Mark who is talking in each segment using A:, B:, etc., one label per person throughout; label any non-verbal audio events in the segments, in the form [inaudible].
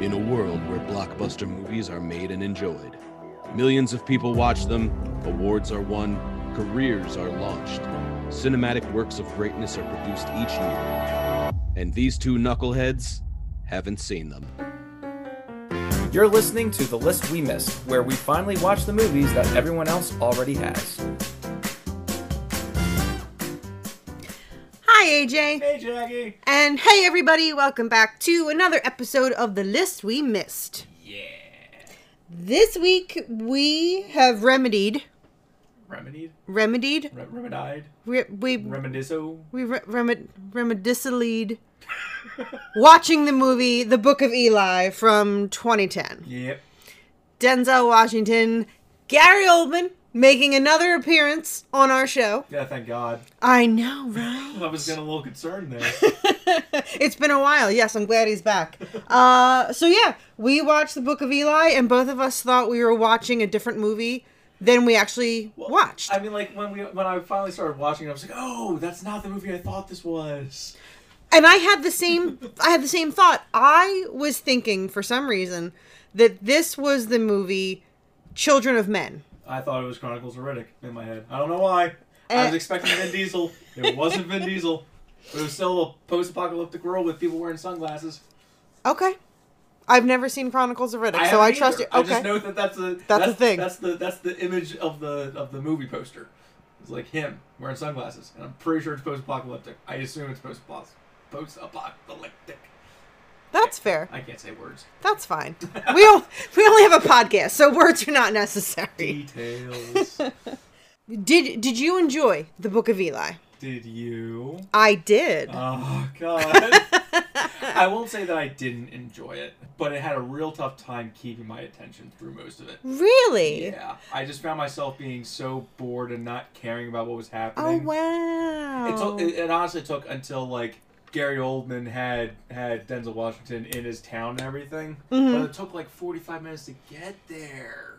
A: In a world where blockbuster movies are made and enjoyed, millions of people watch them, awards are won, careers are launched, cinematic works of greatness are produced each year. And these two knuckleheads haven't seen them.
B: You're listening to The List We Missed, where we finally watch the movies that everyone else already has.
C: Hi, AJ.
B: Hey, Jacki!
C: And hey, everybody, welcome back to another episode of The List We Missed.
B: Yeah.
C: This week, we have remedied,
B: Remedied?
C: remedied,
B: Re- remedied?
C: re- we,
B: Remediso?
C: we re- remed, remedicilled [laughs] watching the movie The Book of Eli from 2010.
B: Yep.
C: Denzel Washington, Gary Oldman making another appearance on our show.
B: Yeah, thank God.
C: I know, right?
B: I was getting a little concerned there. [laughs]
C: it's been a while. Yes, I'm glad he's back. Uh, so yeah, we watched the Book of Eli, and both of us thought we were watching a different movie than we actually watched.
B: I mean, like, when we when I finally started watching it, I was like, oh, that's not the movie I thought this was.
C: and I had the same. [laughs] I had the same thought. I was thinking for some reason that this was the movie Children of Men.
B: I thought it was Chronicles of Riddick in my head. I don't know why. I was
C: Eh.
B: expecting Vin Diesel. [laughs] It wasn't Vin Diesel. But it was still a post-apocalyptic world with people wearing sunglasses.
C: Okay. I've never seen Chronicles of Riddick, so
B: haven't
C: I trust
B: either.
C: you.
B: I just know that that's the
C: That's the thing.
B: That's the that's the image of the of the movie poster. It's like him wearing sunglasses, and I'm pretty sure it's post-apocalyptic. I assume it's post-apocalyptic. post-apocalyptic.
C: That's fair.
B: I can't say words.
C: That's fine. We don't, we only have a podcast, so words are not necessary.
B: Details. [laughs]
C: Did Did you enjoy the Book of Eli?
B: Did you?
C: I did.
B: Oh God. [laughs] I won't say that I didn't enjoy it, but it had a real tough time keeping my attention through most of it.
C: really?
B: Yeah, I just found myself being so bored and not caring about what was happening.
C: Oh wow.
B: It took. It, it honestly took until like Gary Oldman had had Denzel Washington in his town and everything,
C: Mm-hmm.
B: but it took like forty five minutes to get there.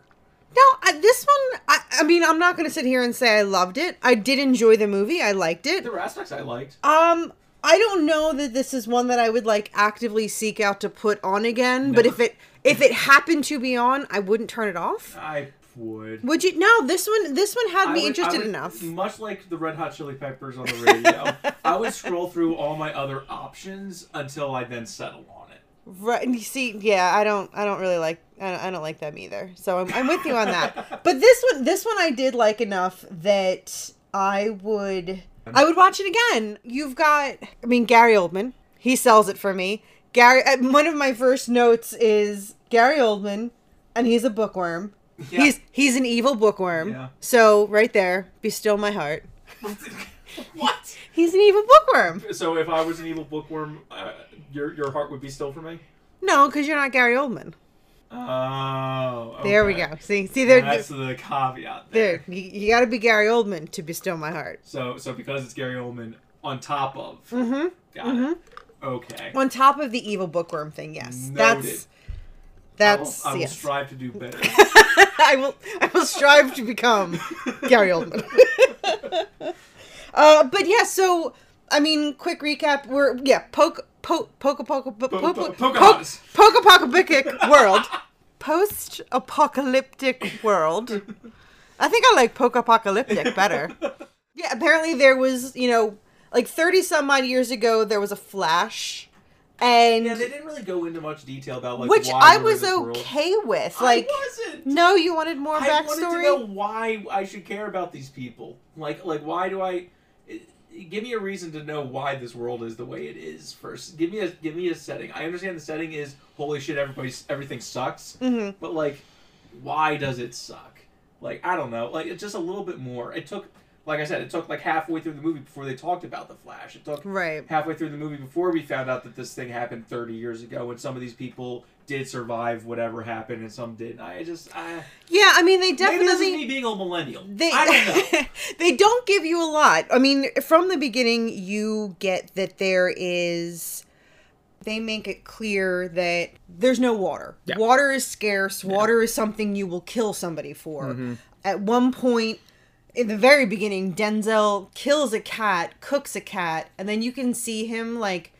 C: no, I, this one. I, I mean, I'm not going to sit here and say I loved it. I did enjoy the movie. I liked it.
B: There were aspects I liked.
C: Um, I don't know that this is one that I would like actively seek out to put on again. But if it if it happened to be on, I wouldn't turn it off.
B: I would.
C: Would you? No, this one. This one had
B: I
C: me
B: would-
C: interested
B: would-
C: enough.
B: Much like the Red Hot Chili Peppers on the radio, [laughs] I would scroll through all my other options until I then settle on it.
C: Right. You see, yeah, I don't, I don't really like, I don't, I don't like them either. So I'm, I'm with you on that. [laughs] But this one, this one, I did like enough that I would, I would watch it again. You've got, I mean, Gary Oldman. He sells it for me. Gary. uh, One of my first notes is Gary Oldman, and he's a bookworm.
B: Yeah.
C: He's he's an evil bookworm.
B: Yeah.
C: So right there, be still my heart. [laughs]
B: what?
C: He's an evil bookworm.
B: So if I was an evil bookworm, uh, your your heart would be still for me.
C: No, because you're not Gary Oldman.
B: Oh.
C: There we go. See, see there.
B: That's the caveat there.
C: There, you, you got to be Gary Oldman to bestow my heart.
B: So so because it's Gary Oldman on top of.
C: Mm-hmm.
B: Got it. Okay.
C: On top of the evil bookworm thing, yes,
B: Noted.
C: that's that's
B: I will, I will
C: yes.
B: strive to do better. [laughs]
C: I will I will strive to become [laughs] Gary Oldman. [laughs] uh, but yeah, so I mean, quick recap. We're yeah, poke poke poke poke poke
B: Po-
C: poke
B: po-
C: poke
B: Pocahontas.
C: poke apocalyptic world, post apocalyptic world. I think I like poke apocalyptic better. Yeah, apparently there was you know like thirty some odd years ago there was a flash, and
B: Yeah, they didn't really go into much detail about like
C: which I was
B: this world.
C: okay with.
B: I
C: Like,
B: wasn't.
C: no, you wanted more
B: I wanted to know
C: backstory.
B: why I should care about these people. Like, like why do I? Give me a reason to know why this world is the way it is. First, give me a give me a setting. I understand the setting is holy shit, everybody's everything sucks.
C: hmm
B: But like, why does it suck? Like, I don't know. Like, it's just a little bit more. It took, like I said, it took like halfway through the movie before they talked about the Flash. It took
C: Right.
B: halfway through the movie before we found out that this thing happened 30 years ago and some of these people did survive whatever happened and some didn't. I just, I,
C: Yeah, I mean they
B: maybe this is
C: definitely
B: me being a millennial.
C: they
B: I don't know. [laughs]
C: they don't give you a lot. I mean, from the beginning you get that there is they make it clear that there's no water.
B: Yeah.
C: Water is scarce. Water is something you will kill somebody for.
B: Mm-hmm.
C: At one point in the very beginning, Denzel kills a cat, cooks a cat, and then you can see him like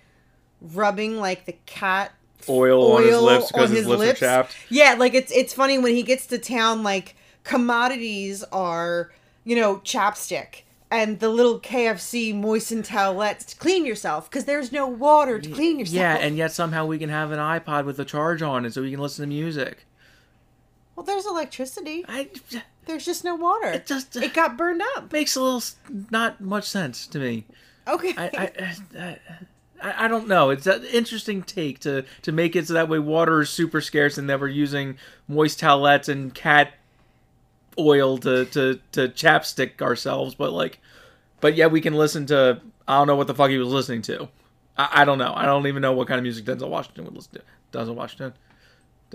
C: rubbing like the cat
B: oil, on his lips because his,
C: his
B: lips,
C: lips.
B: are chapped.
C: Yeah, like it's it's funny when he gets to town. Like commodities are you know chapstick and the little KFC moistened towelettes to clean yourself because there's no water to clean yourself.
B: Yeah, and yet somehow we can have an iPod with a charge on it so we can listen to music.
C: well, there's electricity.
B: I
C: There's just no water.
B: it just
C: it got burned up.
B: makes a little not much sense to me.
C: Okay.
B: I I, I, I, I don't know. It's an interesting take to to make it so that way water is super scarce and that we're using moist towelettes and cat oil to to to chapstick ourselves, but like, but yeah, we can listen to. I don't know what the fuck he was listening to. I, I don't know. I don't even know what kind of music Denzel Washington would listen to. Denzel Washington.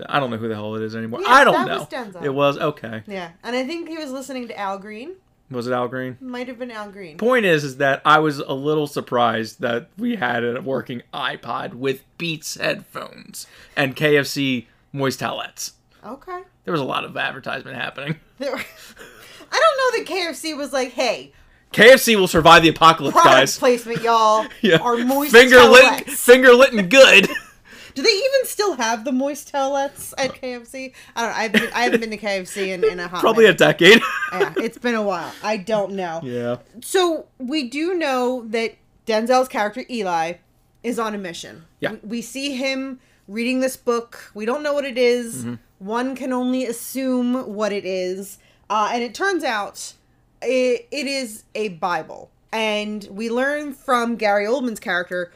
B: I don't know who the hell it is anymore.
C: Yeah,
B: I don't know.
C: was.
B: It was okay.
C: yeah, and I think he was listening to Al Green.
B: Was it Al Green?
C: Might have been Al Green.
B: Point is, is that I was a little surprised that we had a working iPod with Beats headphones and KFC moist towelettes.
C: Okay.
B: There was a lot of advertisement happening. [laughs]
C: There- I don't know that KFC was like, hey,
B: KFC will survive the apocalypse,
C: product
B: guys.
C: placement, y'all. [laughs]
B: Yeah.
C: Are moist
B: finger lit, finger lit and good. [laughs]
C: Do they even still have the moist towelettes at KFC? I don't know. I've been, I haven't been to KFC in, in a hot
B: Probably a decade. [laughs]
C: yeah, it's been a while. I don't know.
B: yeah.
C: So we do know that Denzel's character Eli is on a mission.
B: Yeah.
C: We, we see him reading this book. We don't know what it is.
B: Mm-hmm.
C: One can only assume what it is. Uh, and it turns out it, it is a Bible. And we learn from Gary Oldman's character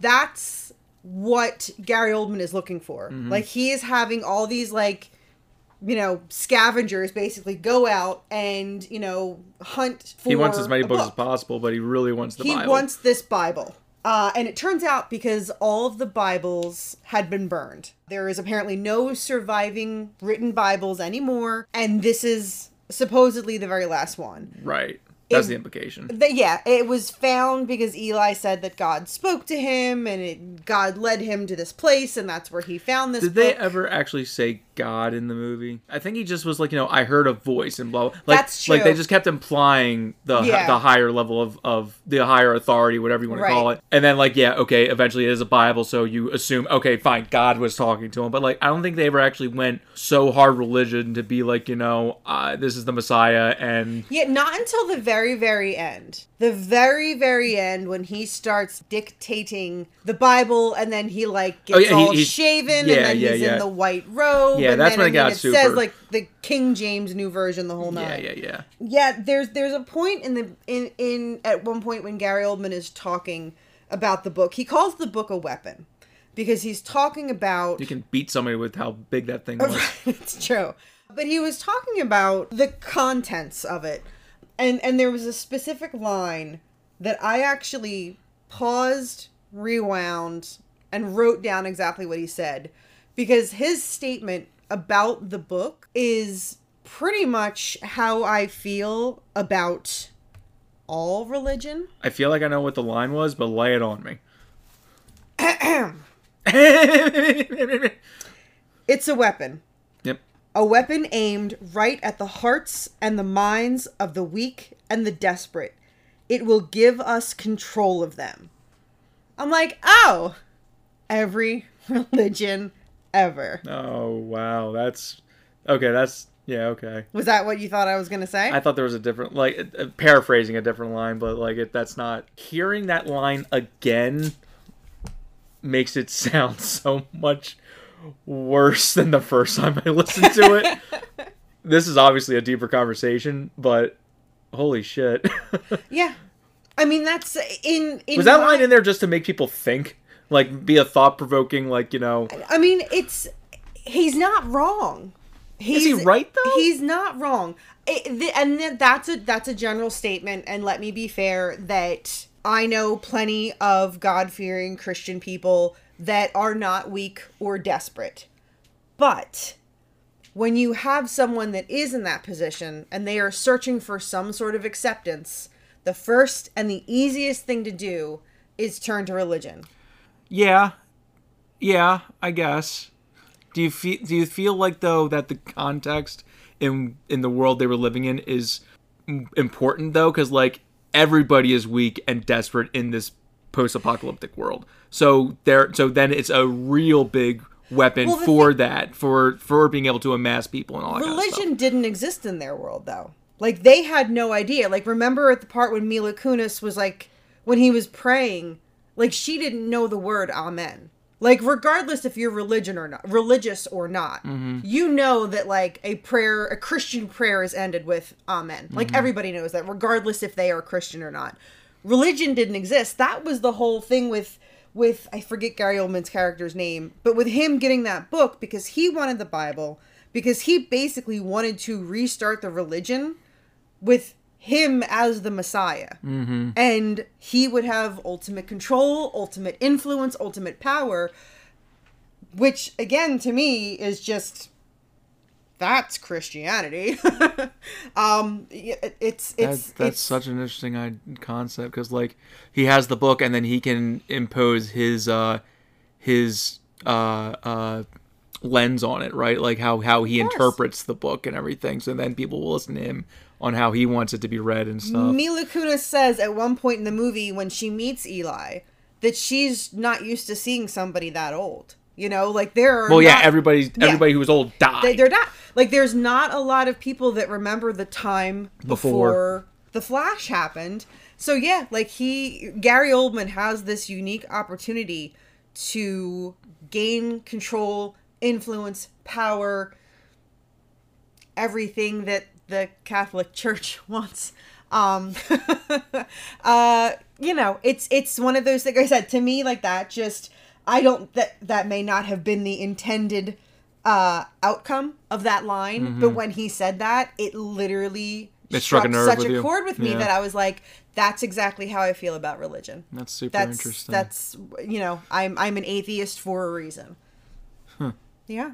C: that's what Gary Oldman is looking for.
B: Mm-hmm.
C: Like he is having all these like you know scavengers basically go out and you know hunt for
B: He wants as many books as possible, but he really wants the Bible.
C: he
B: Bible.
C: wants this Bible. Uh, and it turns out because all of the Bibles had been burned, there is apparently no surviving written Bibles anymore, and this is supposedly the very last one.
B: right. That's
C: It-
B: the implication.
C: But yeah, it was found because Eli said that God spoke to him, and it, God led him to this place, and that's where he found this.
B: Did they ever actually say God in the movie? I think he just was like, you know, I heard a voice and blah. blah. Like,
C: That's
B: Like they just kept implying the
C: Yeah.
B: the higher level of of the higher authority, whatever you want to call it. And then like, yeah, okay, eventually it is a Bible, so you assume, okay, fine, God was talking to him. But like, I don't think they ever actually went so hard religion to be like, you know, uh, this is the Messiah, and
C: Yeah, not until the very, very very end. The very, very end when he starts dictating the Bible, and then he like gets
B: Oh, yeah,
C: all
B: he's-
C: shaven,
B: yeah,
C: and then
B: yeah,
C: he's in the white robe.
B: Yeah,
C: and
B: that's
C: then,
B: when it got
C: it says like the King James New Version, the whole night.
B: yeah, yeah, yeah.
C: Yeah, there's there's a point in the in in at one point when Gary Oldman is talking about the book. He calls the book a weapon because he's talking about
B: You can beat somebody with how big that thing [laughs] was.
C: it's true. But he was talking about the contents of it. And and there was a specific line that I actually paused, rewound, and wrote down exactly what he said because his statement about the book is pretty much how I feel about all religion.
B: I feel like I know what the line was, but lay it on me. [clears throat] [laughs]
C: It's a weapon. A weapon aimed right at the hearts and the minds of the weak and the desperate. It will give us control of them. I'm like, oh, every [laughs] religion ever.
B: Oh wow, that's okay. That's yeah, okay.
C: Was that what you thought I was going to say?
B: I thought there was a different, like, uh, paraphrasing a different line, but like, it that's not. Hearing that line again makes it [laughs] sound so much worse than the first time I listened to it. [laughs] this is obviously a deeper conversation, but holy shit. [laughs]
C: yeah. I mean, that's in. in
B: Was that
C: my-
B: line in there just to make people think? Like, be a thought provoking, like, you know.
C: I mean, it's. He's not wrong. He's,
B: he right, though?
C: He's not wrong. It, th- and th- that's a that's a general statement. And let me be fair that I know plenty of God fearing Christian people that are not weak or desperate, but when you have someone that is in that position and they are searching for some sort of acceptance, the first and the easiest thing to do is turn to religion.
B: Yeah, yeah, I guess. Do you feel? Do you feel like though that the context in in the world they were living in is important though? Because like everybody is weak and desperate in this post-apocalyptic world. So there, so then it's a real big weapon
C: Well,
B: for
C: thing-
B: that, for for being able to amass people and all that kind of
C: religion didn't exist in their world though. Like they had no idea. Like remember at the part when mila kunis was like when he was praying like she didn't know the word amen. Like regardless if you're religion or not religious or not mm-hmm. you know that like a prayer a christian prayer is ended with amen. Like mm-hmm. everybody knows that regardless if they are christian or not religion didn't exist that was the whole thing with with i forget gary oldman's character's name but with him getting that book because he wanted the bible because he basically wanted to restart the religion with him as the messiah mm-hmm. and he would have ultimate control ultimate influence ultimate power which again to me is just that's christianity [laughs] um it- it's
B: That-
C: it's
B: that's
C: it's,
B: such an interesting concept because like he has the book and then he can impose his uh his uh uh lens on it right like how how he
C: course.
B: interprets the book and everything so then people will listen to him on how he wants it to be read and stuff
C: Mila Kunis says at one point in the movie when she meets Eli that she's not used to seeing somebody that old. You know, like there are
B: well yeah
C: not-
B: everybody
C: Yeah.
B: everybody who was old died
C: they, they're not like there's not a lot of people that remember the time
B: Before.
C: before the Flash happened. So yeah, like he Gary Oldman has this unique opportunity to gain control, influence, power, everything that the Catholic [laughs] Church wants. Um [laughs] uh you know, it's it's one of those things like I said to me like that just I don't that that may not have been the intended uh outcome of that line, but when he said that, it literally
B: Mm-hmm. It struck a nerve
C: such a
B: you.
C: chord with me
B: Yeah.
C: that I was like that's exactly how I feel about religion.
B: that's super
C: That's
B: interesting
C: that's you know, I'm I'm an atheist for a reason. Yeah.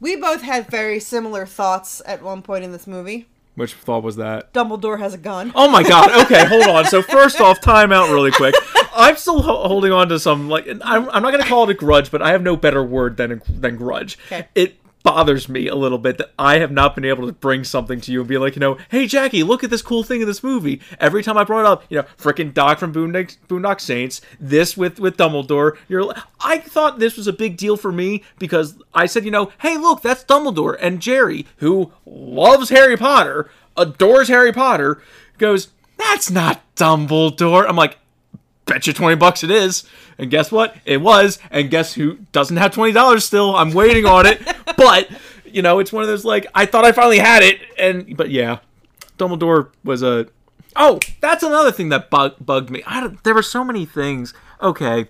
C: We both had very similar thoughts at one point in this movie.
B: which thought was that
C: Dumbledore has a gun.
B: Oh my god. Okay, hold on. So [laughs] first off, time out really quick. I'm still ho- holding on to some like I'm, I'm not going to call it a grudge, but I have no better word than than grudge.
C: Okay.
B: It bothers me a little bit that I have not been able to bring something to you and be like, you know, hey Jacki, look at this cool thing in this movie. Every time I brought it up, you know, freaking Doc from Boondock, Boondock Saints, this with with Dumbledore. You're, I thought this was a big deal for me because I said, you know, hey look, that's Dumbledore and Jerry, who loves Harry Potter, adores Harry Potter, goes, that's not Dumbledore. I'm like, bet you 20 bucks it is. And guess what? It was. And guess who doesn't have $20 still? I'm waiting on it. [laughs] but, you know, it's one of those like, I thought I finally had it. And, but yeah, Dumbledore was a. Oh, that's another thing that bug, bugged me. I don't, there were so many things. Okay.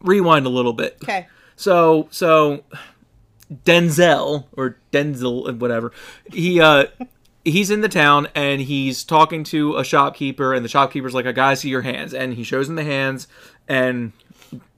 B: Rewind a little bit.
C: Okay.
B: So, so Denzel or Denzel, and whatever, he uh, he's in the town and he's talking to a shopkeeper, and the shopkeeper's like, "I gotta see your hands," and he shows him the hands, and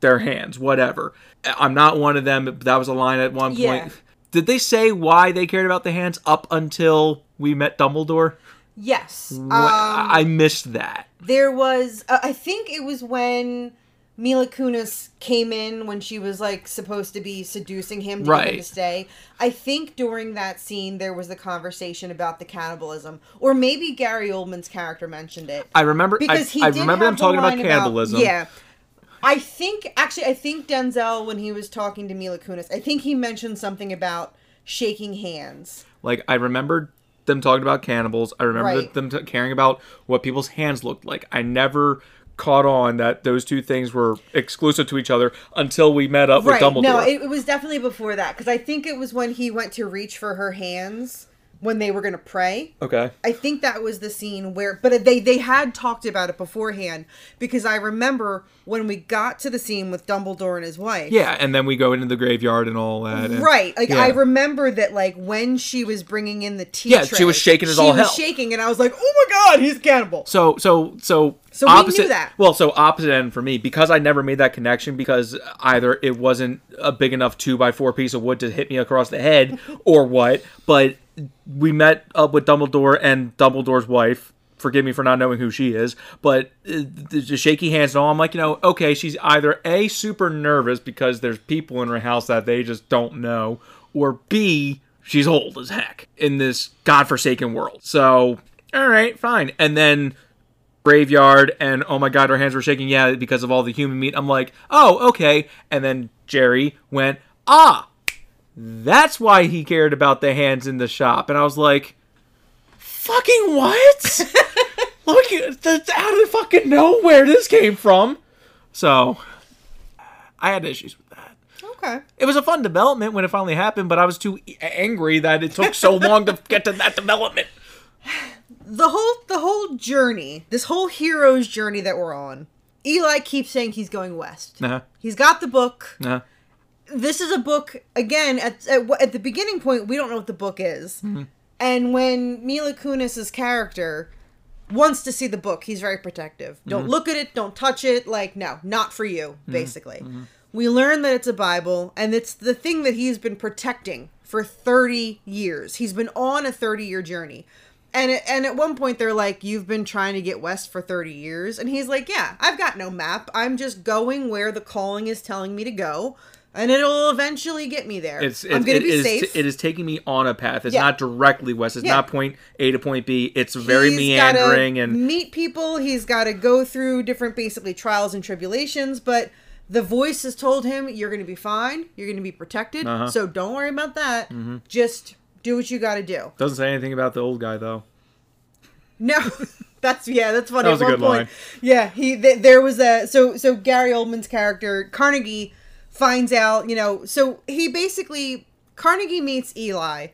B: their hands, whatever. I'm not one of them. but That was a line at one
C: Yeah.
B: point. Did they say why they cared about the hands up until we met Dumbledore?
C: Yes. Um,
B: I missed that.
C: there was, uh, I think it was when Mila Kunis came in when she was like supposed to be seducing him to get him
B: Right.
C: to stay. I think during that scene there was the conversation about the cannibalism, or maybe Gary Oldman's character mentioned it.
B: I remember.
C: because
B: I,
C: he
B: I remember them
C: the
B: talking about cannibalism.
C: yeah. I think actually I think Denzel when he was talking to Mila Kunis, I think he mentioned something about shaking hands.
B: Like I remember them talking about cannibals. I remember
C: Right.
B: them t- caring about what people's hands looked like. I never caught on that those two things were exclusive to each other until we met up
C: Right.
B: with Dumbledore.
C: No, it, it was definitely before that because I think it was when he went to reach for her hands when they were going to pray.
B: okay.
C: I think that was the scene where, but they they had talked about it beforehand because I remember when we got to the scene with Dumbledore and his wife.
B: Yeah, and then we go into the graveyard and all that. and-
C: Right, like
B: yeah.
C: I remember that, like when she was bringing in the tea.
B: Yeah, she was
C: tray,
B: shaking as
C: she
B: all
C: was
B: hell.
C: shaking, and I was like, "Oh my god, he's a cannibal!"
B: So so so
C: So we knew
B: opposite
C: that.
B: well so opposite end for me because I never made that connection because either it wasn't a big enough two by four piece of wood to hit me across the head or what but we met up with Dumbledore and Dumbledore's wife forgive me for not knowing who she is but uh, the shaky hands and all I'm like you know okay she's either a super nervous because there's people in her house that they just don't know or b she's old as heck in this godforsaken world so all right fine and then graveyard and oh my god, our hands were shaking. Yeah, because of all the human meat. I'm like, oh okay. And then Jerry went, ah, that's why he cared about the hands in the shop. And I was like, fucking what? [laughs] Look, that's out of the fucking nowhere this came from. So, I had issues with that.
C: Okay.
B: It was a fun development when it finally happened, but I was too angry that it took so long to get to that development. [sighs]
C: The whole the whole journey, this whole hero's journey that we're on. Eli keeps saying he's going west.
B: Uh-huh.
C: He's got the book.
B: Uh-huh.
C: This is a book again at at, at the beginning point we don't know what the book is. Mm-hmm. And when Mila Kunis's character wants to see the book, he's very protective. Don't mm-hmm. look at it, don't touch it, like no, not for you, mm-hmm. basically. We learn that it's a Bible and it's the thing that he's been protecting for 30 years. He's been on a 30-year journey. And it, and at one point they're like, "You've been trying to get west for 30 years." And he's like, "Yeah, I've got no map. I'm just going where the calling is telling me to go." And it'll eventually get me there.
B: It's,
C: I'm gonna
B: it
C: be
B: is
C: safe.
B: it is taking me on a path. It's
C: Yeah.
B: not directly west. It's
C: Yeah.
B: not point A to point B. It's very
C: He's
B: meandering and
C: meet people. He's got to go through different, basically trials and tribulations. But the voice has told him, "You're going to be fine. You're going to be protected.
B: Uh-huh.
C: So don't worry about that. Just do what you got to do."
B: doesn't say anything about the old guy though.
C: No, [laughs] that's yeah, that's funny.
B: That was
C: At
B: a good
C: point,
B: line.
C: yeah, he th- there was a so so Gary Oldman's character Carnegie finds out, you know, so he basically Carnegie meets Eli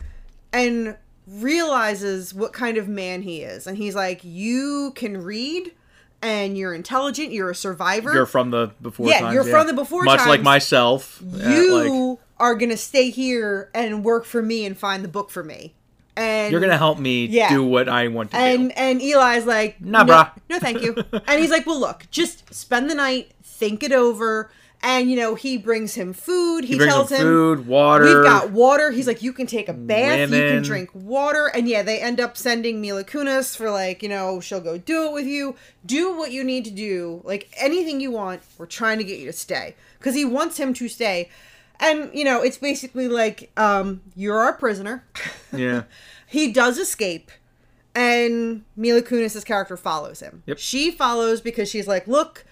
C: and realizes what kind of man he is, and he's like, "You can read." And you're intelligent. You're a survivor.
B: You're from the before
C: Yeah,
B: times.
C: you're from the before
B: Much like myself. Yeah,
C: you
B: like,
C: are gonna stay here and work for me and find the book for me. And
B: you're gonna help me
C: Yeah.
B: do what I want to
C: and
B: do.
C: and Eli's like,
B: Nah,
C: no,
B: brah."
C: no, thank you. [laughs] and he's like, well, look, just spend the night, think it over, and you know, he brings him food. He,
B: He
C: tells
B: him food, water.
C: We've got water. He's like, you can take a bath, you can drink water, and yeah, they end up sending Mila Kunis for like, you know, she'll go do it with you. Do what you need to do, like anything you want. We're trying to get you to stay because he wants him to stay, and you know, it's basically like, um, you're our prisoner. [laughs]
B: yeah.
C: he does escape and Mila Kunis' character follows him.
B: Yep.
C: She follows because she's like, "Look,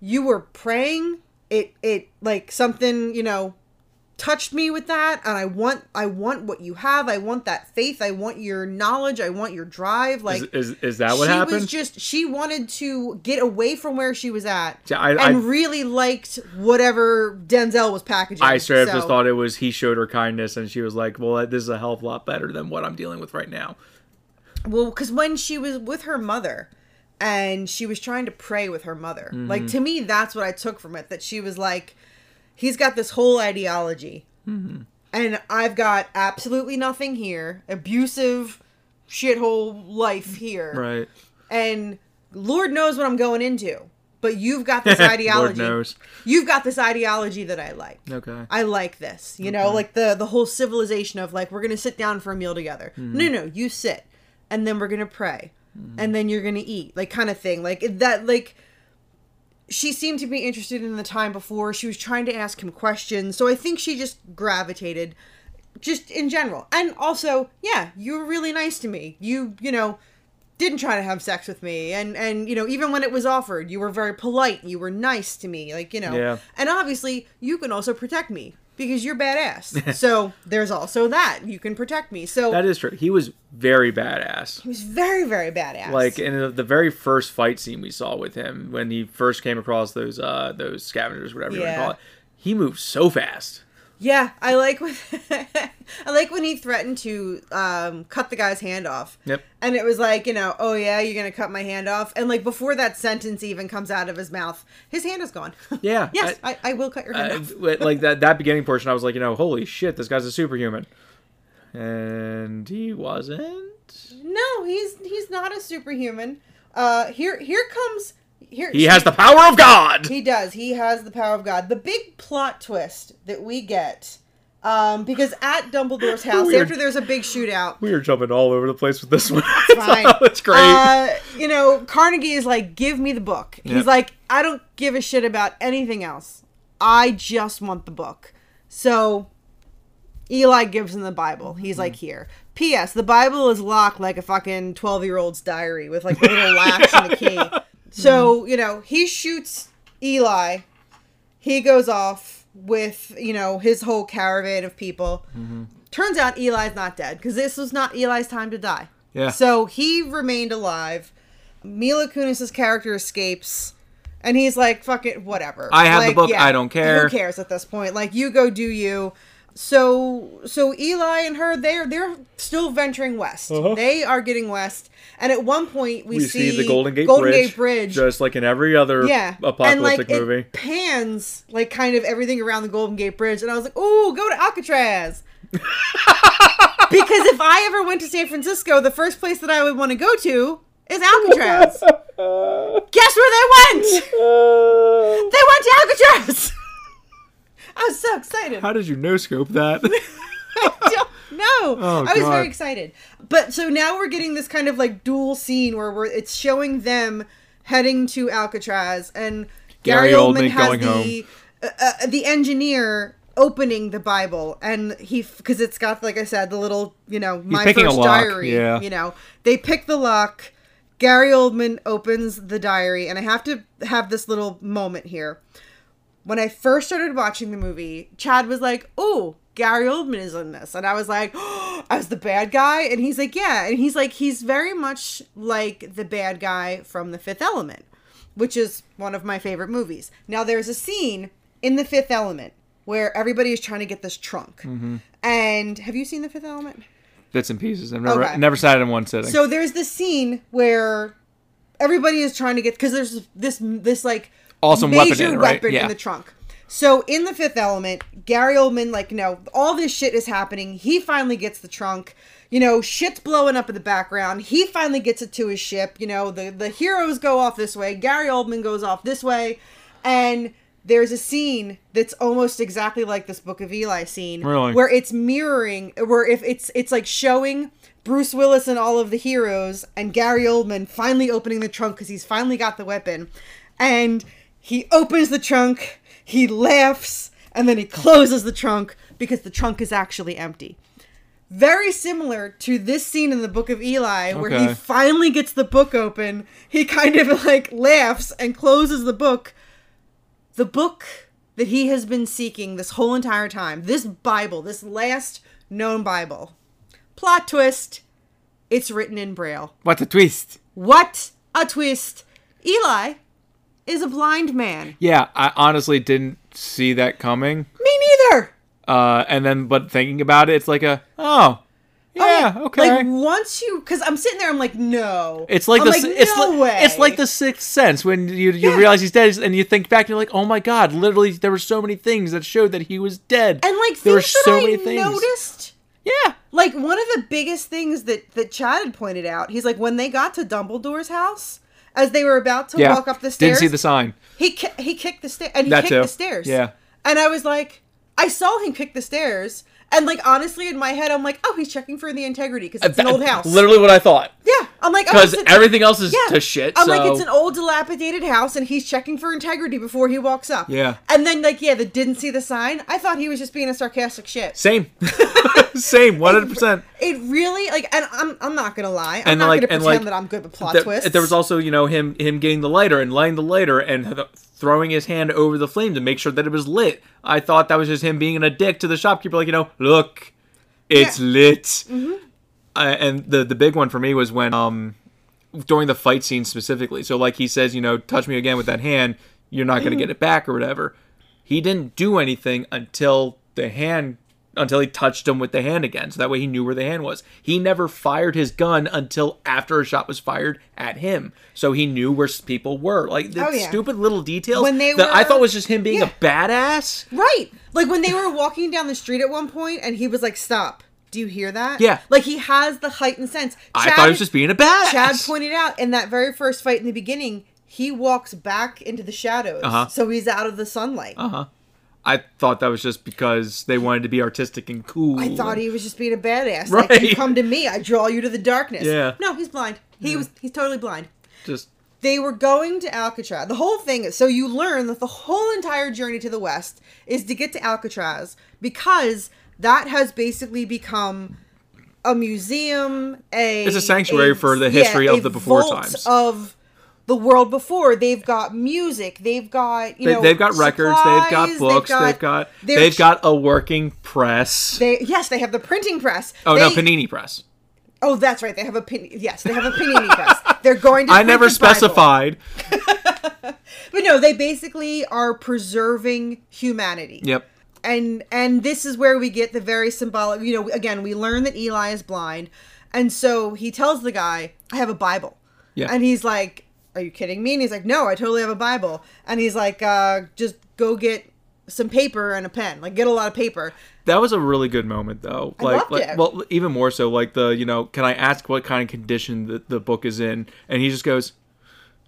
C: you were praying. It it like something, you know, touched me with that and I want I want what you have. I want that faith. I want your knowledge. I want your drive." Like
B: is, is is that what
C: she
B: happened?
C: was just she wanted to get away from where she was at.
B: Yeah, I-
C: and
B: I-
C: really liked whatever Denzel was packaging.
B: I straight up just thought it was he showed her kindness, and she was like, "Well, this is a hell of a lot better than what I'm dealing with right now."
C: Well, because when she was with her mother and she was trying to pray with her mother, mm-hmm. like to me, that's what I took from it. That she was like, he's got this whole ideology, mm-hmm. and I've got absolutely nothing here, abusive shithole life here,
B: Right.
C: and Lord knows what I'm going into. But you've got [laughs] this ideology.
B: Lord knows.
C: You've got this ideology that I like.
B: Okay.
C: I like this. You know, like the the whole civilization of like we're gonna sit down for a meal together. Mm-hmm. No, no, you sit, and then we're gonna pray, and then you're gonna eat, like kind of thing. Like that, like she seemed to be interested in the time before. She was trying to ask him questions, so I think she just gravitated, just in general. And also, yeah, you were really nice to me. You, you know. Didn't try to have sex with me, and and you know even when it was offered, you were very polite. You were nice to me, like you know.
B: Yeah.
C: And obviously, you can also protect me because you're badass. [laughs] so there's also that you can protect me. So
B: That is true. He was very badass.
C: he was very, very badass.
B: Like in the, the very first fight scene we saw with him when he first came across those uh those scavengers, whatever you want to call it, he moved so fast.
C: Yeah, I like when [laughs] I like when he threatened to um, cut the guy's hand off.
B: Yep.
C: And it was like, you know, oh yeah, you're gonna cut my hand off, and like before that sentence even comes out of his mouth, his hand is gone. [laughs]
B: Yeah.
C: yes, I, I, will cut your hand
B: I-
C: off.
B: Like that that beginning portion, I was like, you know, holy shit, this guy's a superhuman, and he wasn't.
C: No, he's he's not a superhuman. Uh, here here comes here.
B: He has the power of God.
C: He does. He has the power of God. The big plot twist that we get, um, because at Dumbledore's house,
B: Weird.
C: after there's a big shootout,
B: We are jumping all over the place with this one. [laughs]
C: fine. [laughs]
B: it's great.
C: Uh, you know, Carnegie is like, "Give me the book." He's like, "I don't give a shit about anything else. I just want the book." So, Eli gives him the Bible. He's like, here. P.S. The Bible is locked like a fucking 12 year old's diary with like the little [laughs] latch and the key. So, you know, he shoots Eli. He goes off with, you know, his whole caravan of people. Mm-hmm. Turns out Eli's not dead because this was not Eli's time to die.
B: Yeah.
C: So he remained alive. Mila Kunis's character escapes. And he's like, fuck it, whatever.
B: I have the
C: Like,
B: book, I don't care.
C: Who cares at this point? Like, you go do you. So, so Eli and her, they're they're still venturing west.
B: Uh-huh.
C: They are getting west, and at one point we,
B: We see, the Golden Gate Bridge,
C: Gate Bridge.
B: just like in every other
C: yeah,
B: apocalyptic
C: and like
B: movie.
C: it pans like kind of everything around the Golden Gate Bridge, and I was like, "Oh, go to Alcatraz." [laughs] because if I ever went to San Francisco, the first place that I would want to go to is Alcatraz. [laughs] Guess where they went? [laughs] They went to Alcatraz. I was so excited.
B: How did you no scope that? [laughs]
C: I don't know. [laughs]
B: Oh,
C: I was
B: God.
C: very excited. But so now we're getting this kind of like dual scene where we're it's showing them heading to Alcatraz and Gary,
B: Gary
C: Oldman,
B: Oldman
C: has
B: going
C: the uh, uh, the engineer opening the Bible and he because it's got like I said the little you know my first diary
B: yeah.
C: you know they pick the lock Gary Oldman opens the diary and I have to have this little moment here when I first started watching the movie, Chad was like, "Oh, Gary Oldman is in this," and I was like, oh, "I was the bad guy," and he's like, "Yeah," and he's like, he's very much like the bad guy from The Fifth Element, which is one of my favorite movies. Now, there's a scene in The Fifth Element where everybody is trying to get this trunk,
B: Mm-hmm.
C: and have you seen The Fifth Element?
B: Bits and pieces. I've never
C: Okay.
B: never sat in one sitting.
C: So there's this scene where everybody is trying to get because there's this this like
B: Awesome weapon in right?
C: weapon
B: Yeah.
C: in the trunk. So in the Fifth Element, Gary Oldman, like, no, all this shit is happening. He finally gets the trunk. You know, shit's blowing up in the background. He finally gets it to his ship. You know, the the heroes go off this way. Gary Oldman goes off this way, and there's a scene that's almost exactly like this Book of Eli scene,
B: Really?
C: where it's mirroring, where if it's it's like showing Bruce Willis and all of the heroes, and Gary Oldman finally opening the trunk because he's finally got the weapon, and he opens the trunk, he laughs, and then he closes the trunk because the trunk is actually empty. Very similar to this scene in the Book of Eli, where he finally gets the book open. He kind of [laughs] like laughs and closes the book. The book that he has been seeking this whole entire time, this Bible, this last known Bible. Plot twist it's written in Braille.
B: what a twist!
C: What a twist! Eli is a blind man.
B: Yeah, I honestly didn't see that coming.
C: Me neither.
B: Uh, and then, but thinking about it, it's like a oh, yeah, okay.
C: Like once you, because I'm sitting there, I'm like, no.
B: It's like
C: I'm
B: the
C: like,
B: it's
C: no
B: like
C: way.
B: it's like the sixth sense when you you
C: Yeah.
B: realize he's dead and you think back and you're like, oh my god, literally there were so many things that showed that he was dead.
C: and like
B: there were so
C: I
B: many things.
C: noticed.
B: Yeah,
C: Like one of the biggest things that that Chad had pointed out, he's like when they got to Dumbledore's house, as they were about to
B: yeah.
C: walk up the stairs,
B: Didn't see the sign.
C: he ki- he kicked the stair and he
B: That
C: kicked
B: too.
C: the stairs.
B: Yeah.
C: and I was like, I saw him kick the stairs, and like honestly, in my head, I'm like, oh, he's checking for the integrity because it's an old house.
B: Literally what I thought.
C: Yeah, I'm like, oh,
B: Because
C: it's an-
B: everything else is
C: yeah.
B: to shit.
C: I'm
B: so
C: like, it's an old dilapidated house, and he's checking for integrity before he walks up.
B: Yeah.
C: And then, like, yeah, the didn't see the sign. I thought he was just being a sarcastic shit.
B: same, [laughs] same, one hundred percent.
C: It really, like, and I'm, I'm not gonna lie. I'm
B: And,
C: not
B: like-
C: gonna
B: and,
C: pretend
B: like,
C: that I'm good with plot
B: There,
C: twists.
B: there was also, you know, him him getting the lighter and lighting the lighter and th- throwing his hand over the flame to make sure that it was lit. I thought that was just him being a dick to the shopkeeper, like you know, look, it's
C: Yeah.
B: lit.
C: Mm-hmm.
B: Uh, and the the big one for me was when um during the fight scene specifically. So like he says, you know, touch me again with that hand, you're not
C: Mm-hmm.
B: gonna get it back or whatever. He didn't do anything until the hand until he touched him with the hand again. So that way he knew where the hand was. He never fired his gun until after a shot was fired at him. So he knew where people were. Like the
C: Oh, yeah.
B: stupid little details
C: When they
B: that I thought was just him being
C: Yeah.
B: a badass.
C: right. Like when they were walking down the street at one point, and he was like, "Stop." Do you hear that?
B: Yeah.
C: Like he has the heightened sense.
B: I thought he was just being a badass.
C: Chad pointed out in that very first fight in the beginning, he walks back into the shadows,
B: Uh-huh.
C: so he's out of the sunlight.
B: Uh-huh. I thought that was just because they wanted to be artistic and cool.
C: I thought he was just being a badass. Like you
B: Right.
C: come to me, I draw you to the darkness.
B: Yeah.
C: No, he's blind. He was he's totally blind.
B: just
C: They were going to Alcatraz. The whole thing is so you learn that the whole entire journey to the west is to get to Alcatraz because that has basically become a museum. A
B: It's a sanctuary for the history of the before times.
C: of the world before. They've got music. They've got you
B: They,
C: know
B: they've got records. They've got books. They've got
C: their
B: they've got a working press.
C: They yes, they have the printing press.
B: oh no, Panini press.
C: Oh, that's right. They have a pin. Yes, they have a panini press. They're going to.
B: I never specified. [laughs]
C: But no, they basically are preserving humanity.
B: Yep.
C: and and this is where we get the very symbolic you know again we learn that eli is blind and so he tells the guy i have a bible
B: Yeah.
C: and he's like are you kidding me and he's like no i totally have a bible and he's like uh just go get some paper and a pen like get a lot of paper
B: That was a really good moment, though.
C: I
B: Like,
C: loved
B: like
C: it.
B: well, even more so, like the you know, can I ask what kind of condition the, the book is in? And he just goes,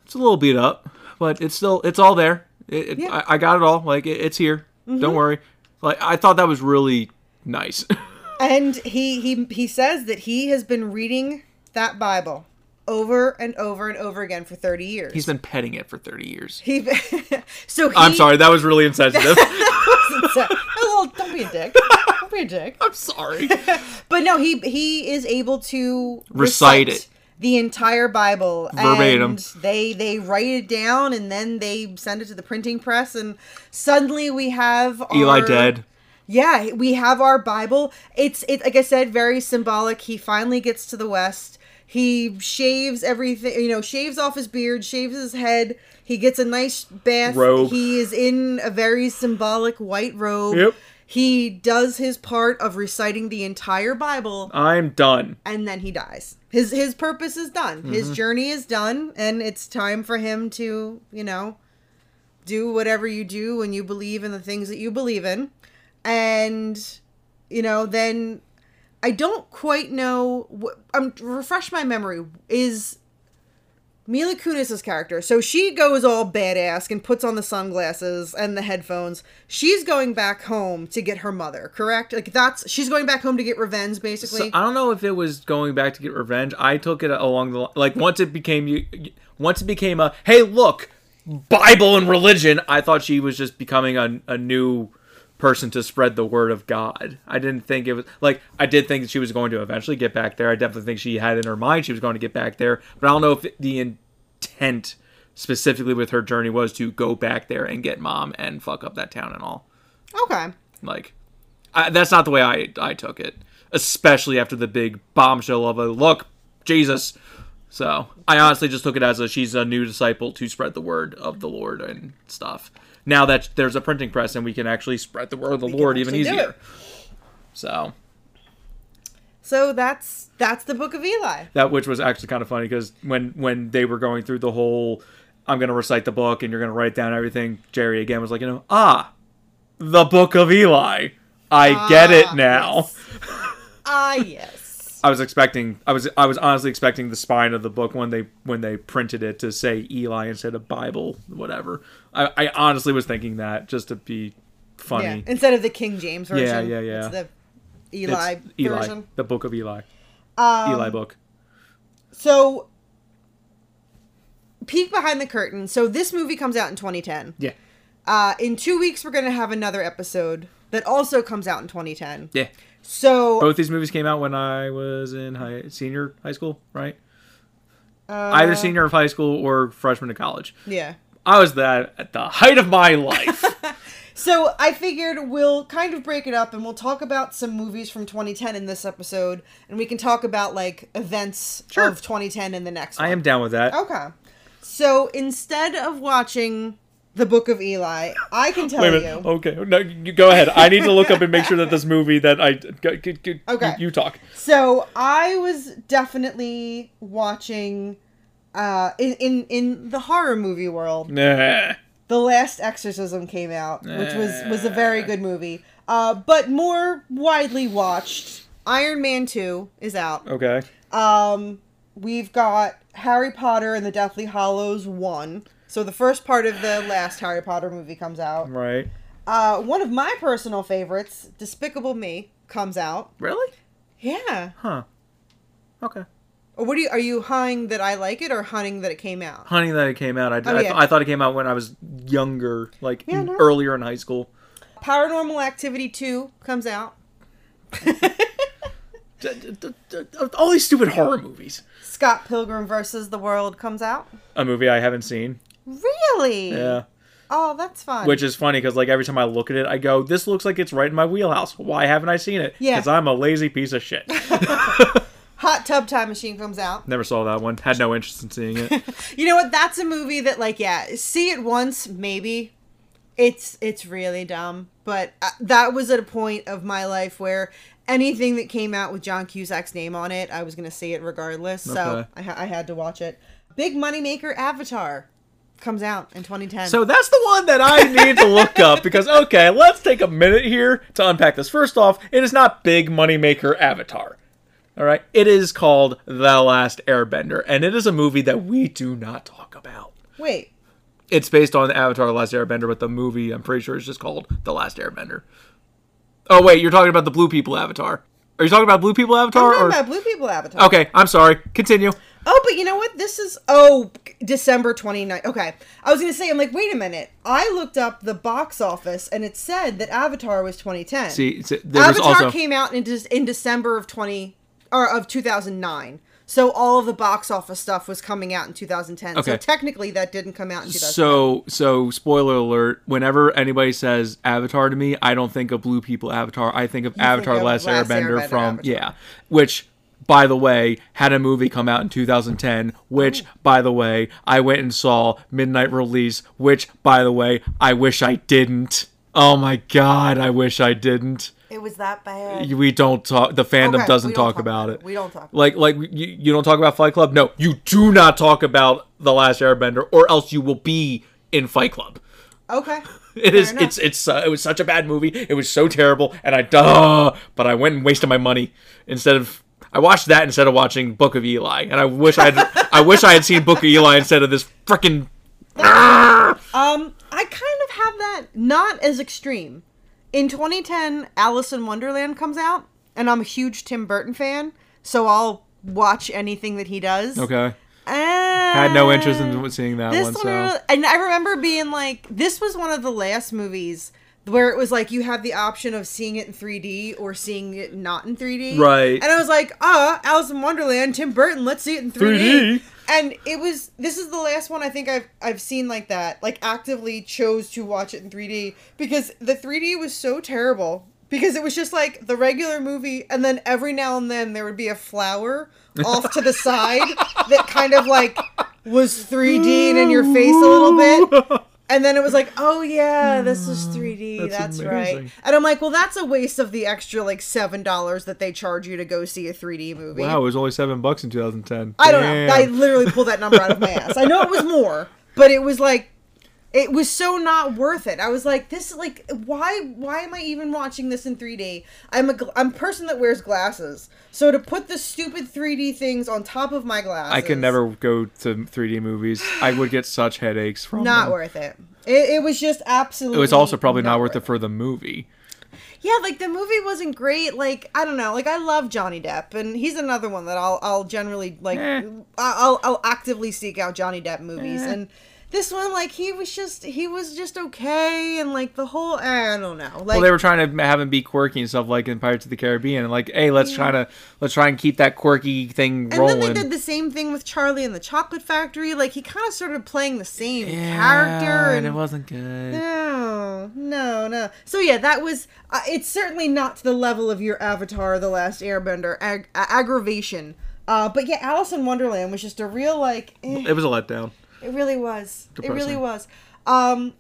B: "It's a little beat up, but it's still it's all there. It, it-
C: Yeah. Mm-hmm.
B: I, I got it all. Like it, it's here. Don't worry." Like I thought that was really nice. [laughs]
C: and he he he says that he has been reading that bible over and over and over again for 30 years
B: He's been petting it for thirty years.
C: he [laughs] so he,
B: I'm sorry, that was really insensitive. [laughs]
C: oh, don't be a dick don't be a dick [laughs]
B: I'm sorry.
C: But no, he he is able to
B: Recite it.
C: the entire Bible
B: Verbatim.
C: And they they write it down and then they send it to the printing press and suddenly we have
B: Eli
C: our,
B: dead.
C: Yeah, we have our Bible. It's it like I said, very symbolic. He finally gets to the West. He shaves everything, you know, shaves off his beard, shaves his head. He gets a nice bath.
B: Robe.
C: He is in a very symbolic white robe.
B: Yep.
C: He does his part of reciting the entire Bible
B: I'm done.
C: and then he dies. His his purpose is done. His mm-hmm. journey is done and it's time for him to, you know, do whatever you do when you believe in the things that you believe in. And you know, then I don't quite know wh- I'm refresh my memory is Mila Kunis's character. So she goes all badass and puts on the sunglasses and the headphones. She's going back home to get her mother, correct? Like that's she's going back home to get revenge basically.
B: So I don't know if it was going back to get revenge. I took it along the like once it became you once it became a hey look Bible and religion. I thought she was just becoming a, a new person to spread the word of God. I didn't think it was like I did think that she was going to eventually get back there. I definitely think she had in her mind she was going to get back there, but I don't know if the intent specifically with her journey was to go back there and get mom and fuck up that town and all.
C: okay.
B: Like, I, that's not the way I I took it, especially after the big bombshell of a look, Jesus. So I honestly just took it as a she's a new disciple to spread the word of the Lord and stuff. Now that there's a printing press and we can actually spread the word of the
C: can
B: Lord even easier. So
C: So that's that's the book of Eli.
B: that which was actually kind of funny because when when they were going through the whole I'm gonna recite the book and you're gonna write down everything, Jerry again was like, you know, ah, the book of Eli. I get
C: Ah,
B: it now.
C: yes. Ah, yes.
B: I was expecting I was I was honestly expecting the spine of the book when they when they printed it to say Eli instead of Bible, whatever. I, I honestly was thinking that just to be
C: Yeah.
B: funny.
C: Instead of the King James version.
B: Yeah, yeah, yeah.
C: It's the
B: It's
C: Eli,
B: Eli,
C: version.
B: the book of Eli,
C: Um,
B: Eli book.
C: So, peek behind the curtain. So this movie comes out in 2010.
B: Yeah,
C: Uh, in two weeks, we're gonna have another episode that also comes out in 2010.
B: yeah.
C: So
B: Both these movies came out when I was in high senior high school, right?
C: uh,
B: Either senior of high school or freshman of college.
C: Yeah.
B: I was that at the height of my life. [laughs]
C: So I figured we'll kind of break it up and we'll talk about some movies from 2010 in this episode, and we can talk about like events
B: Sure.
C: of 2010 in the next one.
B: I am down with that.
C: Okay. So instead of watching the Book of Eli, I can tell
B: Wait a
C: you.
B: Okay, no, you go ahead. I need to look up and make sure that this movie that I go, go, go,
C: Okay.
B: You, you talk.
C: So I was definitely watching uh in, in in the horror movie world.
B: Nah.
C: The Last Exorcism came out, which was was a very good movie. Uh but more widely watched, Iron Man 2 is out.
B: Okay.
C: Um we've got Harry Potter and the Deathly Hallows 1. So the first part of the last Harry Potter movie comes out.
B: Right.
C: Uh one of my personal favorites, Despicable Me, comes out.
B: Really?
C: Yeah.
B: Huh. Okay.
C: Or What do you are you hunting that I like it or hunting that it came out?
B: Honey, that it came out. I,
C: Oh,
B: I,
C: yeah.
B: I thought it came out when I was younger, like
C: Yeah, no.
B: earlier in high school.
C: Paranormal Activity 2 comes out. [laughs]
B: All these stupid horror movies.
C: Scott Pilgrim versus the World comes out.
B: A movie I haven't seen.
C: Really?
B: Yeah.
C: Oh, that's fun.
B: Which is funny because like every time I look at it, I go, "This looks like it's right in my wheelhouse. Why haven't I seen it?
C: Yeah.
B: Because I'm a lazy piece of shit. [laughs] [laughs]
C: Hot Tub Time Machine comes out.
B: Never saw that one. Had no interest in seeing it. [laughs]
C: You know what? That's a movie that, like, yeah, see it once, maybe. It's it's really dumb, but uh, that was at a point of my life where anything that came out with John Cusack's name on it, I was gonna see it regardless. So I, I had to watch it. Big moneymaker Avatar comes out in 2010.
B: So that's the one that I need to look up because okay, let's take a minute here to unpack this. First off, it is not Big Moneymaker Avatar. All right, it is called The Last Airbender, and it is a movie that we do not talk about.
C: wait,
B: It's based on the Avatar: The Last Airbender, but the movie I'm pretty sure is just called The Last Airbender. Oh wait, you're talking about the Blue People Avatar. Are you talking about Blue People
C: I'm
B: Avatar?
C: talking
B: or-
C: about Blue People Avatar.
B: Okay, I'm sorry. Continue.
C: Oh, but you know what? This is oh December 29th. Okay. I was going to say I'm like, "Wait a minute. I looked up the box office and it said that Avatar was 2010."
B: See, it's- there was
C: Avatar
B: also
C: came out in De- in December of 20 or of 2009. So all of the box office stuff was coming out in 2010. So
B: Okay.
C: technically that didn't come out in 2010.
B: So, so spoiler alert. Whenever anybody says Avatar to me, I don't think of Blue People Avatar. I think of Avatar:
C: of
B: Last,
C: Last
B: Airbender,
C: Airbender
B: from
C: Avatar.
B: yeah, which by the way had a movie come out in 2010. Which
C: Oh.
B: by the way I went and saw midnight release. Which by the way I wish I didn't. Oh my god, I wish I didn't.
C: it was that bad.
B: We don't talk. The fandom
C: Okay,
B: doesn't
C: don't
B: talk, about it.
C: We don't talk. About
B: Like, like you, you don't talk about Fight Club. No, you do not talk about the Last Airbender, or else you will be in Fight Club. [laughs]
C: it. Okay.
B: It is. It's. It's. Uh, it was such a bad movie. It was so terrible, and I duh. But I went and wasted my money instead of. I watched that instead of watching Book of Eli, and I wish I. had I wish I had seen Book of Eli instead of this freaking. [laughs]
C: Um, I kind of have that not as extreme. In 2010, Alice in Wonderland comes out, and I'm a huge Tim Burton fan, so I'll watch anything that he does.
B: Okay.
C: Had
B: Had no interest in seeing that one.
C: one,
B: So.
C: and I remember being like, this was one of the last movies where it was like you have the option of seeing it in 3D or seeing it not in 3D.
B: Right.
C: And I was like, ah, Alice in Wonderland, Tim Burton, let's see it in 3D.
B: 3D.
C: And it was this is the last one I think I've I've seen like that, like actively chose to watch it in 3D because the 3D was so terrible because it was just like the regular movie and then every now and then there would be a flower off to the side that kind of like was 3D and in your face a little bit. [laughs] And then it was like, oh yeah, this is hmm, 3D.
B: That's
C: That's, right. And I'm like, well, that's a waste of the extra like seven dollars that they charge you to go see a 3D movie.
B: Wow, it was only seven bucks in 2010.
C: I don't know. I literally pulled that number out of my ass. I know it was more, but it was like it was so not worth it. I was like, this like why why am I even watching this in 3D? I'm a I'm a person that wears glasses. So to put the stupid 3D things on top of my glasses
B: I can never go to 3D movies. I would get such headaches from
C: not
B: them.
C: worth it. it. It was just absolutely
B: It was also probably not, worth it for the movie.
C: Yeah, like the movie wasn't great. Like I don't know. Like I love Johnny Depp, and he's another one that I'll I'll generally like.
B: Eh.
C: I'll I'll actively seek out Johnny Depp movies,
B: Eh.
C: and this one like he was just he was just okay, and like the whole I don't know. Like
B: well, they were trying to have him be quirky and stuff like in Pirates of the Caribbean. Like, hey, let's try to let's try and keep that quirky thing
C: and
B: rolling.
C: then they did the same thing with Charlie and the Chocolate Factory. Like he kind of started playing the same
B: Yeah,
C: character,
B: and
C: and
B: it wasn't good.
C: No, no, no. So yeah, that was. Uh, it's certainly not to the level of your Avatar: The Last Airbender ag- aggravation. Uh, but yeah, Alice in Wonderland was just a real like. eh,
B: It was a letdown.
C: It really was. It really was. Um,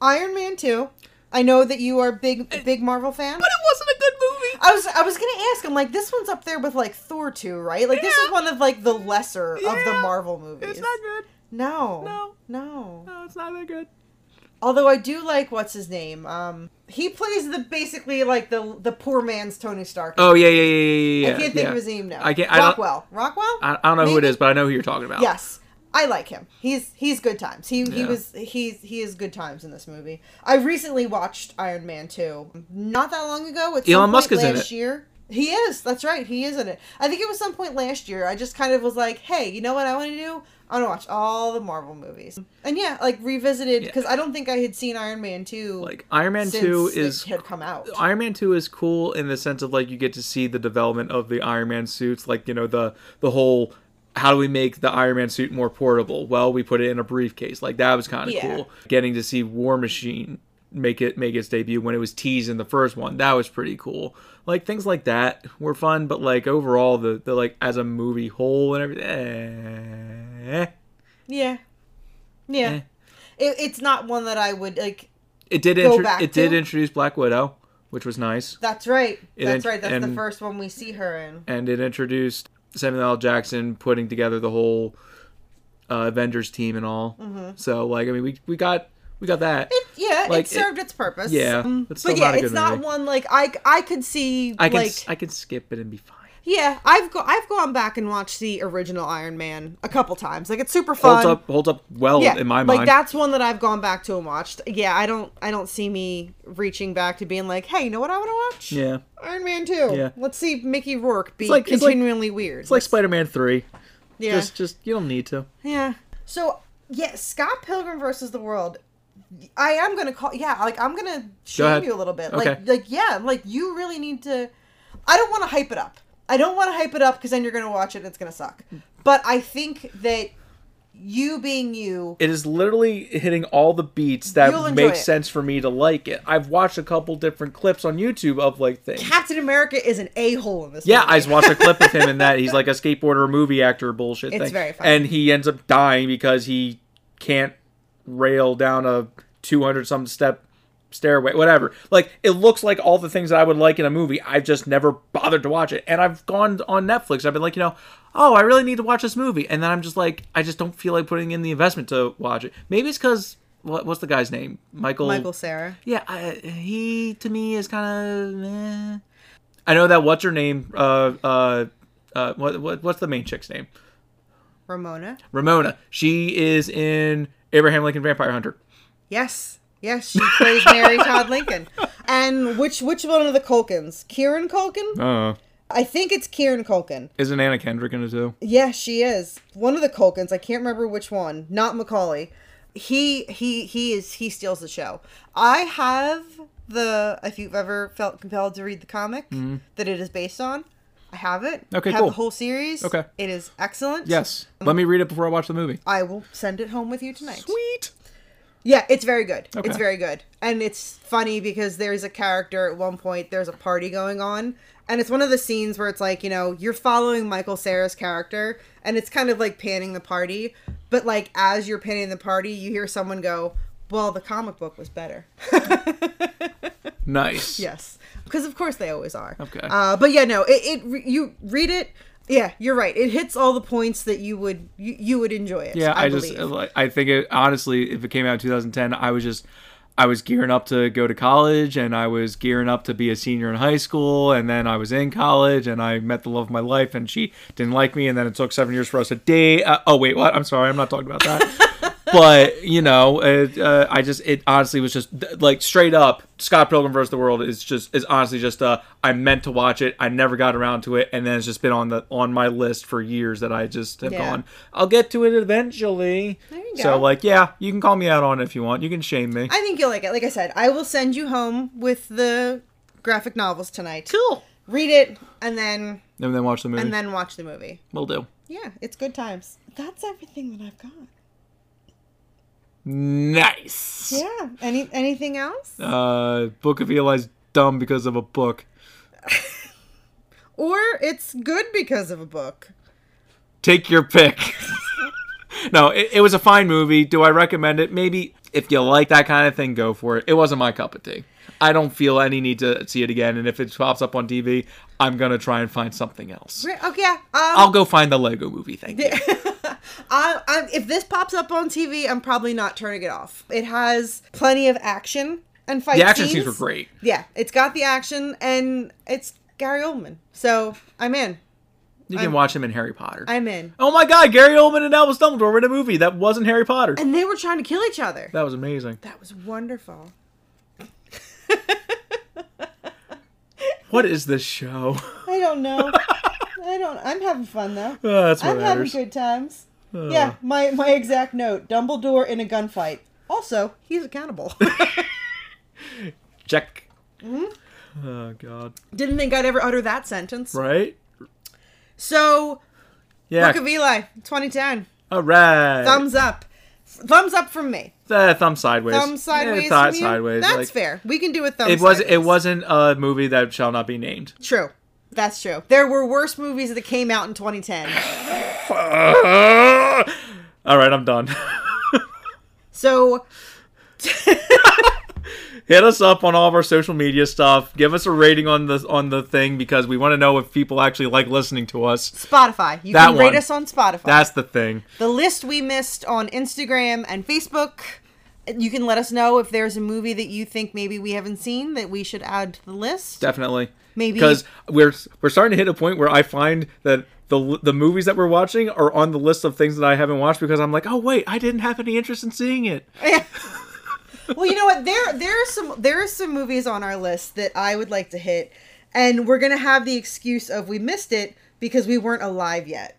C: Iron Man two. I know that you are a big big Marvel fan.
B: But it wasn't a good movie.
C: I was I was gonna ask. I'm like, this one's up there with like Thor two, right? Like this is one of like the lesser of the Marvel movies.
B: It's not good.
C: No.
B: No.
C: No.
B: No, it's not that good.
C: Although I do like what's his name. Um, he plays the basically like the the poor man's Tony Stark.
B: Oh yeah, yeah, yeah, yeah, yeah.
C: I can't think
B: yeah.
C: of his name now.
B: I can't. I don't.
C: Rockwell. Rockwell.
B: I, I don't know who it is, but I know who you're talking about.
C: Yes, I like him. He's he's good times. He he was he's he is good times in this movie. I recently watched Iron Man two not that long ago. At some
B: Elon Musk is in
C: last
B: it.
C: year. He is. That's right. He is in it. I think it was some point last year. I just kind of was like, hey, you know what I want to do? I want to watch all the Marvel movies. And yeah, like revisited
B: Yeah.
C: because I don't think I had seen Iron Man two.
B: Like Iron Man two is
C: had come out.
B: Iron Man 2 is cool in the sense of like you get to see the development of the Iron Man suits, like you know the the whole how do we make the Iron Man suit more portable? Well, we put it in a briefcase. Like that was kind of
C: Yeah.
B: cool. Getting to see War Machine make it make its debut when it was teased in the first one. That was pretty cool. Like things like that were fun, but like overall the the like as a movie whole and everything eh.
C: Yeah, yeah.
B: Eh.
C: It, it's not one that I would like.
B: It did
C: Go
B: intro-
C: back
B: it did introduce Black Widow, which was nice.
C: That's right.
B: It
C: That's
B: int-
C: right. That's the first one we see her in.
B: and it introduced Samuel L. Jackson putting together the whole uh, Avengers team and all.
C: Mm-hmm.
B: So like I mean we we got we got that.
C: It, yeah,
B: Like,
C: it served its purpose.
B: yeah,
C: Um,
B: it's
C: but yeah,
B: not
C: it's not
B: movie.
C: one like I I could see
B: I can
C: like
B: I can skip it and be fine.
C: Yeah I've go I've gone back and watched the original Iron Man a couple times. Like it's super fun.
B: Holds up holds up well
C: yeah,
B: in my
C: like
B: mind.
C: Like that's one that I've gone back to and watched. Yeah, I don't I don't see me reaching back to being like, hey, you know what I want to watch?
B: Yeah,
C: Iron Man two.
B: Yeah.
C: Let's see Mickey Rourke be
B: like- it's like-
C: continually weird.
B: it's like Spider Man three.
C: yeah.
B: Just just you don't need to.
C: Yeah. So yeah, Scott Pilgrim versus the World. I am gonna call. Yeah, like I'm gonna shame
B: ahead.
C: you a little bit.
B: Okay.
C: Like, like yeah, like you really need to. I don't want to hype it up. I don't want to hype it up because then you're gonna watch it and it's gonna suck. But I think that you being you,
B: It is literally hitting all the beats that make
C: it.
B: sense for me to like it. I've watched a couple different clips on YouTube of like things.
C: Captain America is an a hole in this.
B: Yeah,
C: movie.
B: I just watched a clip of him in that. He's like a [laughs] skateboarder, movie actor, bullshit
C: It's
B: thing.
C: very funny.
B: And he ends up dying because he can't rail down a 200 some step stairway, whatever. Like, it looks like all the things that I would like in a movie. I've just never bothered to watch it. And I've gone on Netflix. I've been like, you know, oh, I really need to watch this movie. And then I'm just like, I just don't feel like putting in the investment to watch it. Maybe it's because. What, what's the guy's name? Michael.
C: Michael Cera.
B: Yeah, I, he to me is kind of. Eh. I know that. What's her name? Uh, uh, uh, what, what what's the main chick's name?
C: Ramona.
B: Ramona. She is in Abraham Lincoln Vampire Hunter.
C: Yes. Yes, she plays Mary Todd Lincoln. And which which one of the Culkins? Kieran Culkin?
B: Uh,
C: I think it's Kieran Culkin.
B: isn't Anna Kendrick in it too?
C: Yeah, she is. One of the Culkins. I can't remember which one. Not Macaulay. He he he is he steals the show. I have the if you've ever felt compelled to read the comic that it is based on. I have it.
B: Mm-hmm. Okay,
C: I have
B: cool.
C: the whole series.
B: Okay.
C: It is excellent.
B: Yes. Let me read it before I watch the movie.
C: I will send it home with you tonight.
B: Sweet.
C: Yeah, it's very good.
B: Okay.
C: It's very good. And it's funny because there's a character at one point, there's a party going on. And it's one of the scenes where it's like, you know, you're following Michael Cera's character and it's kind of like panning the party. But like as you're panning the party, you hear someone go, Well, the comic book was better. [laughs]
B: Nice.
C: yes. Because of course they always are.
B: Okay.
C: Uh, but yeah, no, it, it you read it. Yeah, you're right. It hits all the points that you would you, you would enjoy it.
B: Yeah, I,
C: I,
B: just
C: believe.
B: I think it honestly, if it came out in 2010, I was just I was gearing up to go to college, and I was gearing up to be a senior in high school, and then I was in college, and I met the love of my life, and she didn't like me, and then it took seven years for us to date. Uh, oh wait, what? I'm sorry, I'm not talking about that. [laughs] but you know, it, uh, I just it honestly was just like straight up. Scott Pilgrim vs. the World is just is honestly just uh I meant to watch it. I never got around to it, and then it's just been on the on my list for years that I just have
C: Yeah.
B: gone. I'll get to it eventually.
C: There you
B: So like, yeah, you can call me out on it if you want. You can shame me.
C: I think you'll like it. Like I said, I will send you home with the graphic novels tonight.
B: cool.
C: Read it and then
B: And then watch the movie.
C: and then watch the movie.
B: we'll do.
C: Yeah, it's good times. That's everything that I've got.
B: Nice.
C: Yeah. Any anything else?
B: Uh, Book of Eli's dumb because of a book.
C: Or it's good because of a book.
B: Take your pick. [laughs] no, it, it was a fine movie. Do I recommend it? Maybe if you like that kind of thing, go for it. It wasn't my cup of tea. I don't feel any need to see it again. And if it pops up on TV, I'm gonna try and find something else.
C: Okay. Um,
B: I'll go find the Lego movie. Thank you. [laughs]
C: I, I, if this pops up on TV, I'm probably not turning it off. It has plenty of action and fight
B: The action
C: scenes.
B: scenes were great.
C: Yeah, it's got the action and it's Gary Oldman. So I'm in.
B: You can
C: I'm-
B: watch him in Harry Potter.
C: I'm in.
B: oh my God, Gary Oldman and Albus Dumbledore were in a movie that wasn't Harry Potter.
C: And they were trying to kill each other.
B: That was amazing.
C: That was wonderful.
B: What is this show? [laughs]
C: I don't know. [laughs] I don't. I'm having fun though.
B: Oh, that's what
C: I'm having good times. Yeah, my my exact note: Dumbledore in a gunfight. Also, he's accountable. [laughs]
B: Check.
C: Mm-hmm.
B: Oh God.
C: Didn't think I'd ever utter that sentence.
B: Right?
C: So,
B: Yeah.
C: Book of Eli, 2010.
B: All right.
C: Thumbs up. Thumbs up from me.
B: Uh, thumb sideways.
C: Thumb sideways.
B: Yeah, sideways.
C: That's
B: like,
C: fair. We can do a thumb.
B: It was.
C: sideways.
B: It wasn't a movie that shall not be named.
C: true. That's true. There were worse movies that came out in 2010. [laughs] [laughs]
B: All right, I'm done.
C: So, [laughs]
B: Hit us up on all of our social media stuff. Give us a rating on the on the thing because we want to know if people actually like listening to us.
C: Spotify. You
B: That
C: can rate
B: one.
C: us on Spotify.
B: That's the thing.
C: the list we missed on Instagram and Facebook. You can let us know if there's a movie that you think maybe we haven't seen that we should add to the list.
B: Definitely.
C: Maybe
B: because we're we're starting to hit a point where I find that the the movies that we're watching are on the list of things that I haven't watched because I'm like, oh wait, I didn't have any interest in seeing it.
C: well, you know what? There there are some there are some movies on our list that I would like to hit, and we're gonna have the excuse of we missed it because we weren't alive yet.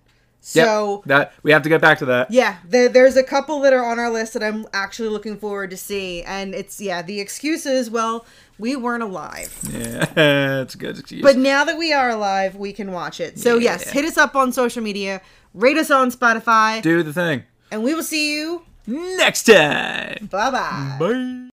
B: Yep,
C: So
B: that we have to get back to that.
C: yeah, there, there's a couple that are on our list that I'm actually looking forward to see, and it's yeah the excuses. well we weren't alive, [laughs]
B: Yeah, it's good excuse.
C: but now that we are alive, we can watch it. So yes,
B: Yeah.
C: hit us up on social media, rate us on Spotify,
B: do the thing
C: and we will see you.
B: next time.
C: Bye-bye. bye.